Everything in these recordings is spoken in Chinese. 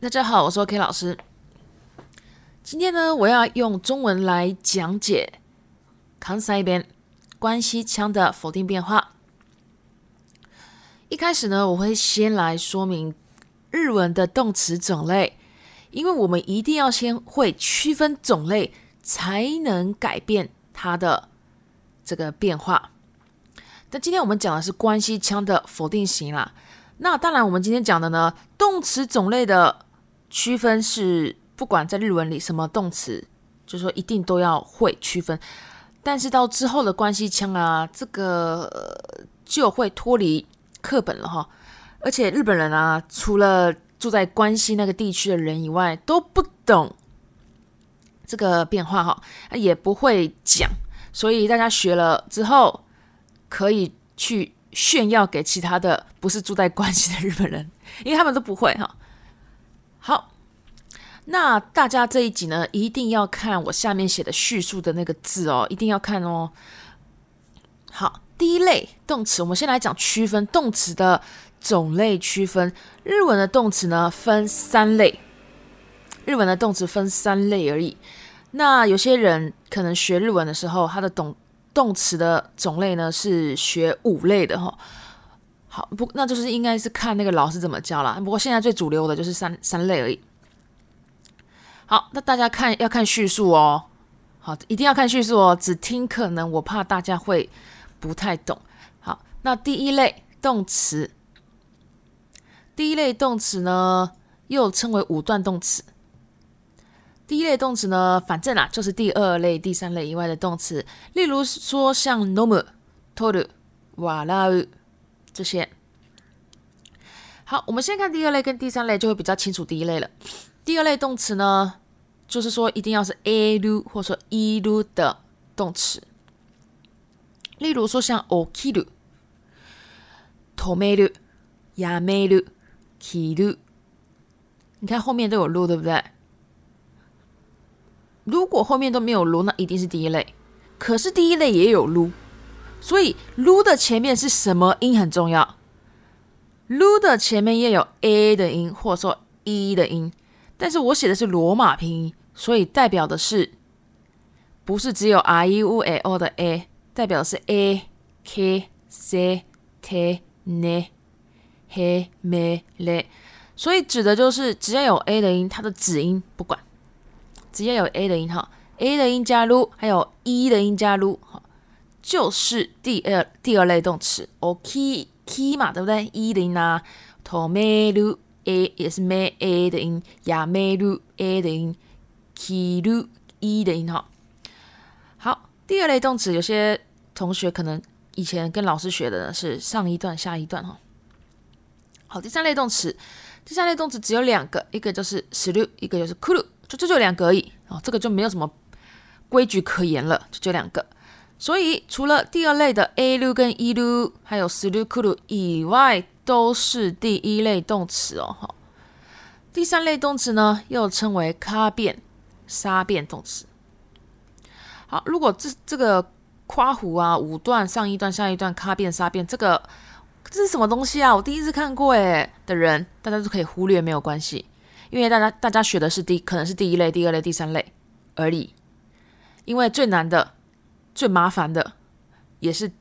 大家好，我是 OK 老师。今天呢，我要用中文来讲解康塞边关系腔的否定变化。一开始呢，我会先来说明日文的动词种类，因为我们一定要先会区分种类，才能改变它的这个变化。但今天我们讲的是关系腔的否定型啦。那当然，我们今天讲的呢，动词种类的区分是，不管在日文里什么动词，就说一定都要会区分。但是到之后的关系腔啊，这个就会脱离课本了哈。而且日本人啊，除了住在关西那个地区的人以外，都不懂这个变化哈，也不会讲。所以大家学了之后，可以去。炫耀给其他的不是住在关西的日本人，因为他们都不会哈。好，那大家这一集呢，一定要看我下面写的叙述的那个字哦，一定要看哦。好，第一类动词，我们先来讲区分动词的种类区分。日文的动词呢分三类，日文的动词分三类而已。那有些人可能学日文的时候，他的懂。动词的种类呢是学五类的哈，好不，那就是应该是看那个老师怎么教啦。不过现在最主流的就是三三类而已。好，那大家看要看叙述哦，好，一定要看叙述哦，只听可能我怕大家会不太懂。好，那第一类动词，第一类动词呢又称为五段动词。第一类动词呢，反正啊，就是第二类、第三类以外的动词，例如说像 nomu、toru、warau 这些。好，我们先看第二类跟第三类，就会比较清楚第一类了。第二类动词呢，就是说一定要是 a lu 或者说 i u 的动词，例如说像 okiru、tomeru、yameru、kiru，你看后面都有 lu，对不对？如果后面都没有撸，那一定是第一类。可是第一类也有撸，所以撸的前面是什么音很重要。撸的前面也有 a 的音，或者说 e 的音。但是我写的是罗马拼音，所以代表的是不是只有 r e u l o 的 a，代表的是 a k c t n h m l，所以指的就是只要有 a 的音，它的子音不管。只要有 a 的音哈，a 的音加入，还有 e 的音加入，哈，就是第二第二类动词。ok k 嘛，对不对？e 的音啊，tomeru a 也是 me a 的音，yameru a 的音，kiu e 的音哈。好，第二类动词，有些同学可能以前跟老师学的呢是上一段下一段哈。好，第三类动词，第三类动词只有两个，一个就是 suru，一个就是 kuru。就这就两个而已哦，这个就没有什么规矩可言了，就这两个。所以除了第二类的 a 路跟 e 路，还有 s 路、库路以外，都是第一类动词哦。哈，第三类动词呢，又称为卡变、杀变动词。好，如果这这个夸弧啊，五段上一段下一段，卡变、杀变，这个这是什么东西啊？我第一次看过诶的人，大家都可以忽略，没有关系。因为大家大家学的是第可能是第一类、第二类、第三类而已。因为最难的、最麻烦的也是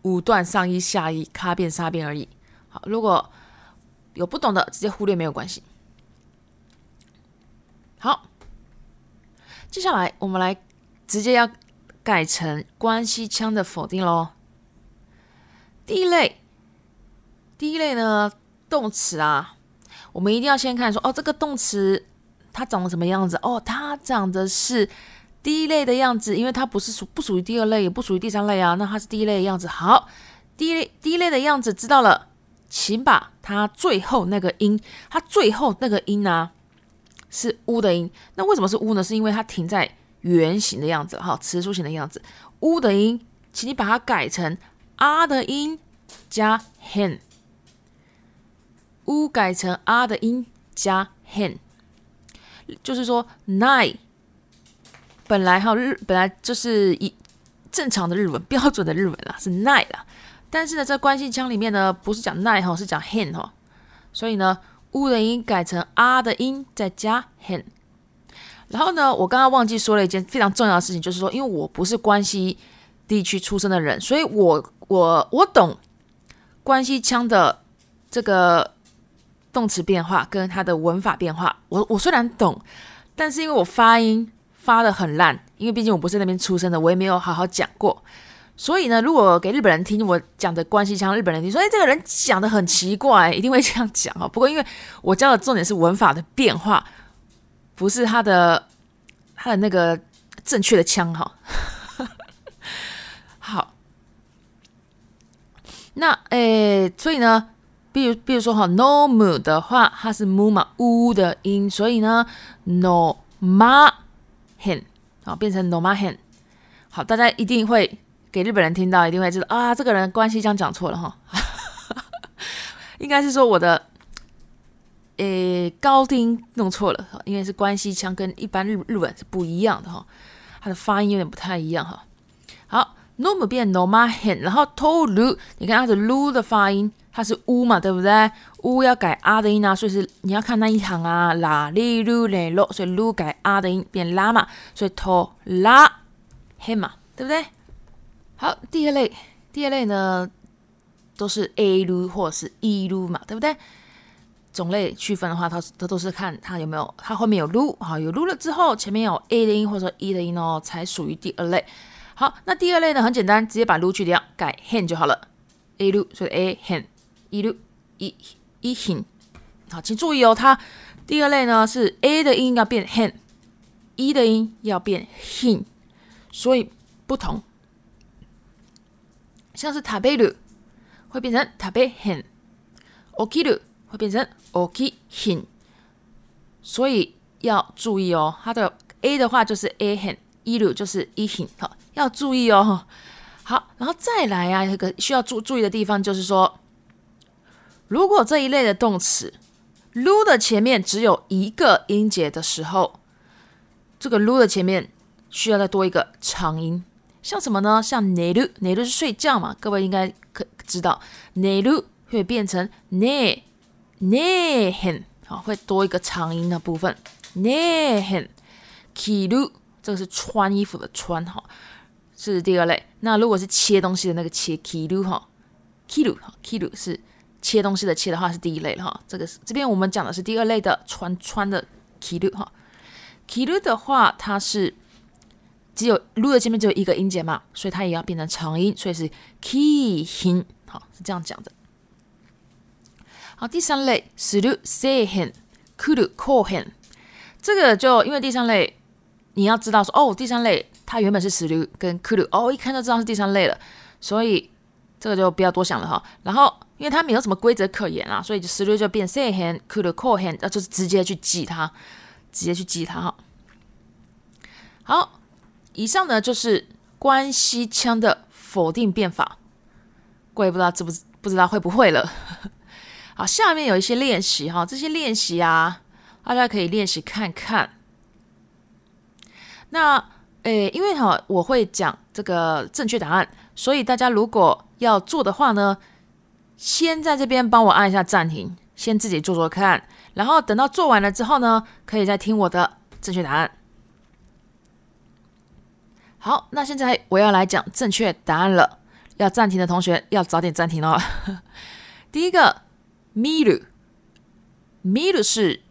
五段上一下一卡变杀变而已。好，如果有不懂的，直接忽略没有关系。好，接下来我们来直接要改成关系腔的否定喽。第一类，第一类呢，动词啊。我们一定要先看说哦，这个动词它长得什么样子？哦，它长的是第一类的样子，因为它不是属不属于第二类，也不属于第三类啊。那它是第一类的样子。好，第一类第一类的样子知道了，请把它最后那个音，它最后那个音呢是乌的音。那为什么是乌呢？是因为它停在圆形的样子，哈，词书形的样子。乌的音，请你把它改成啊的音加 hen。u 改成啊的音加 hen，就是说 nine 本来哈日本来就是一正常的日文标准的日文啦，是 nine 啦。但是呢，在关系腔里面呢，不是讲 nine 哈，是讲 hen 哈。所以呢，乌的音改成 r 的音，再加 hen。然后呢，我刚刚忘记说了一件非常重要的事情，就是说，因为我不是关西地区出生的人，所以我我我懂关西腔的这个动词变化跟它的文法变化。我我虽然懂，但是因为我发音发的很烂，因为毕竟我不是那边出生的，我也没有好好讲过。所以呢，如果给日本人听我讲的关系腔，日本人听说，哎，这个人讲的很奇怪，一定会这样讲啊。不过因为我教的重点是文法的变化。不是他的他的那个正确的腔哈，好，那诶，所以呢，比如比如说哈，no mu 的话，它是 mu 嘛，u 的音，所以呢，no ma hen 好变成 no ma hen，好，大家一定会给日本人听到，一定会知道啊，这个人关系腔讲错了哈，应该是说我的。诶，高低音弄错了哈，因为是关系腔，跟一般日日本是不一样的哈，它的发音有点不太一样哈。No 变 no 嘛 hen，然后 to lu，你看它的 lu 的发音，它是 u 嘛，对不对？u 要改 r 的音啊，所以是你要看那一行啊，啦哩 lu 嘞 lo，所以 lu 改 r 的音变拉嘛，所以 to la hen 嘛，对不对？好，第二类，第二类呢都是 a lu 或者是 e lu 嘛，对不对？种类区分的话，它它都是看它有没有，它后面有撸，好有撸了之后，前面有 a 的音或者说 e 的音哦，才属于第二类。好，那第二类呢，很简单，直接把撸去掉，改 hen 就好了。au，所以 a hen，e 撸，e e hen。好，请注意哦，它第二类呢是 a 的音要变 hen，e 的音要变 hen，所以不同。像是塔贝鲁会变成塔贝 hen，oki 鲁。会变成 oki hin，所以要注意哦。它的 a 的话就是 a hin，i 鲁就是 i hin，好，要注意哦。好，然后再来啊，一个需要注注意的地方就是说，如果这一类的动词 lu 的前面只有一个音节的时候，这个 lu 的前面需要再多一个长音，像什么呢？像 neru，neru 是睡觉嘛，各位应该可知道，neru 会变成 ne。nehen 好，会多一个长音的部分。“ne hen”，“ki lu” 这个是穿衣服的穿哈，是第二类。那如果是切东西的那个切，kiru 哈，kiru 哈，kiru 是切东西的切的话是第一类了哈。这个是这边我们讲的是第二类的穿穿的 kiru 哈。kiru 的话，它是只有 lu 的前面只有一个音节嘛，所以它也要变成长音，所以是 kihin 好，是这样讲的。好，第三类するせへん、くるこへん，这个就因为第三类你要知道说哦，第三类 它原本是する跟くる，哦，一看就知道是第三类了，所以这个就不要多想了哈。然后因为它没有什么规則可言啊，所以就する就变せへん、くるこへん，那就是直接去记它，直接去记它哈。好，以上呢就是关西腔的否定变法，我也不知道知不不知道会不会了。好，下面有一些练习哈，这些练习啊，大家可以练习看看。那 诶，因为哈，我会讲这个正确答案，所以大家如果要做的话呢，先在这边帮我按一下暂停，先自己做做看，然后等到做完了之后呢，可以再听我的正确答案。好，那现在我要来讲正确答案了，要暂停的同学要早点暂停哦。第一个。見る，見る是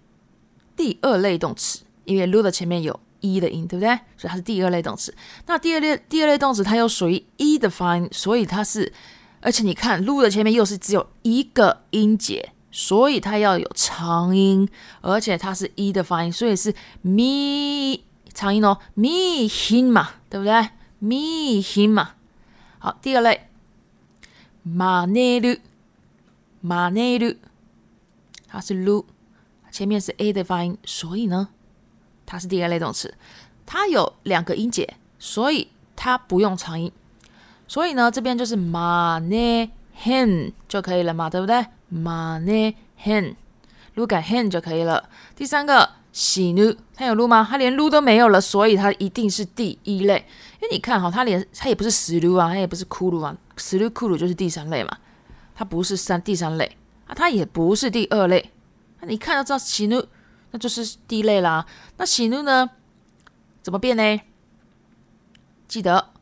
第二类动词，因为 lu 的前面有e 的音，对不对？所以它是第二类动词。那第二类第二类动词它又属于 e 的发音，所以它是，而且你看 lu 的前面又是只有一个音节，所以它要有长音，而且它是 e 的发音，所以是 mi 长音哦，mi hin 嘛，对不对？mi hin 嘛。好，第二类，マネル。马内鲁，它是 lu，前面是 a 的发音，所以呢， 它是第二类动词。它有两个音节，所以它不用长音。所以呢，这边就是马内 hen 就可以了嘛，对不对？马内 hen，lu 改 hen 就可以了。第三个喜怒，它有 lu 吗？它连 lu 都没有了，所以它一定是第一类。因为你看哈，它连它也不是死 lu 啊，它也不是哭 lu 啊，死 lu 哭 lu 就是第三类嘛。它不是三第三类啊，它也不是第二类，那你看就知道喜怒，那就是第一类啦。那喜怒呢，怎么变呢？记得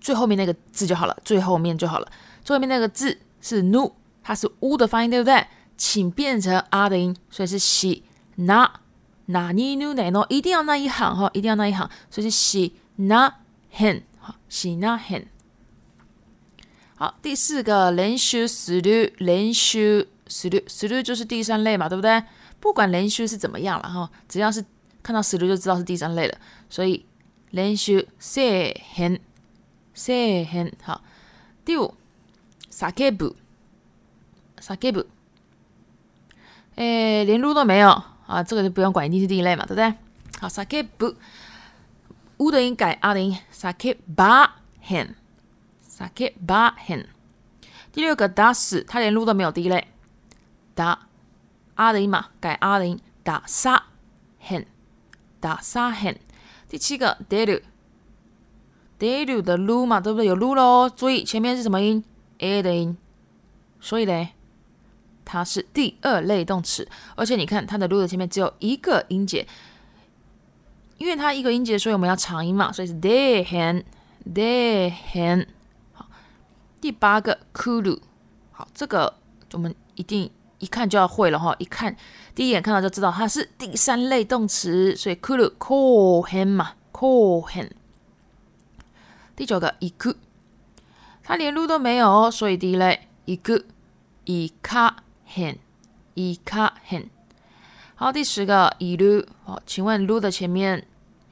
最后面那个字就好了，最后面就好了。最后面那个字是怒，它是乌的发音，对不对？请变成啊的音，所以是喜那那尼努奶诺，一定要那一行哈，一定要那一行，所以是喜那 hen 好，喜那很。好，第四个连续死律，连续死律，死律就是第三类嘛，对不对？不管连续是怎么样了哈，只要是看到死律就知道是第三类了。所以连续 say hen say hen 好。第五 sakebu sakebu，哎，连撸都没有啊，这个就不用管，一定是第一类嘛，对不对？好，sakebu，乌的音改阿的音，sakeba hen。打 K 八 hen，第六个打死，它连撸都没有第一类，打啊的音嘛，改啊的音，打杀 hen，打杀 hen。第七个 delu，delu 的撸嘛，对不对？有撸喽，注意前面是什么音？a 的音，所以嘞，它是第二类动词，而且你看它的撸的前面只有一个音节，因为它一个音节，所以我们要长音嘛，所以是 de hen，de hen。第八个 kulu，好，这个我们一定一看就要会了哈，一看第一眼看到就知道它是第三类动词，所以 kulu call him 嘛，call him。第九个 iku，它连路都没有，所以第一类 iku ika hen，ika hen。好，第十个 ilu，好，请问 lu 的前面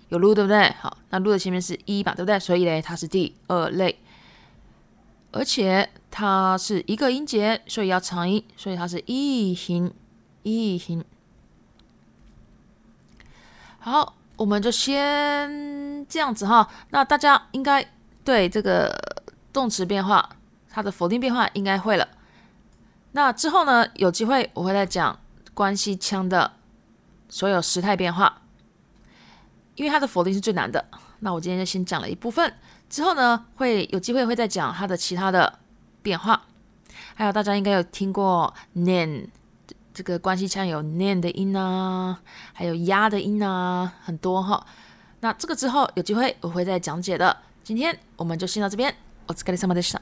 有 lu 对不对？好，那 lu 的前面是一吧，对不对？所以嘞，它是第二类。而且它是一个音节，所以要长音，所以它是一行一行。好，我们就先这样子哈。那大家应该对这个动词变化，它的否定变化应该会了。那之后呢，有机会我会再讲关系腔的所有时态变化，因为它的否定是最难的。那我今天就先讲了一部分。之后呢，会有机会会再讲它的其他的变化，还有大家应该有听过念这个关系腔有念的音啊，还有压的音啊，很多哈。那这个之后有机会我会再讲解的。今天我们就先到这边，我是卡里萨马德莎。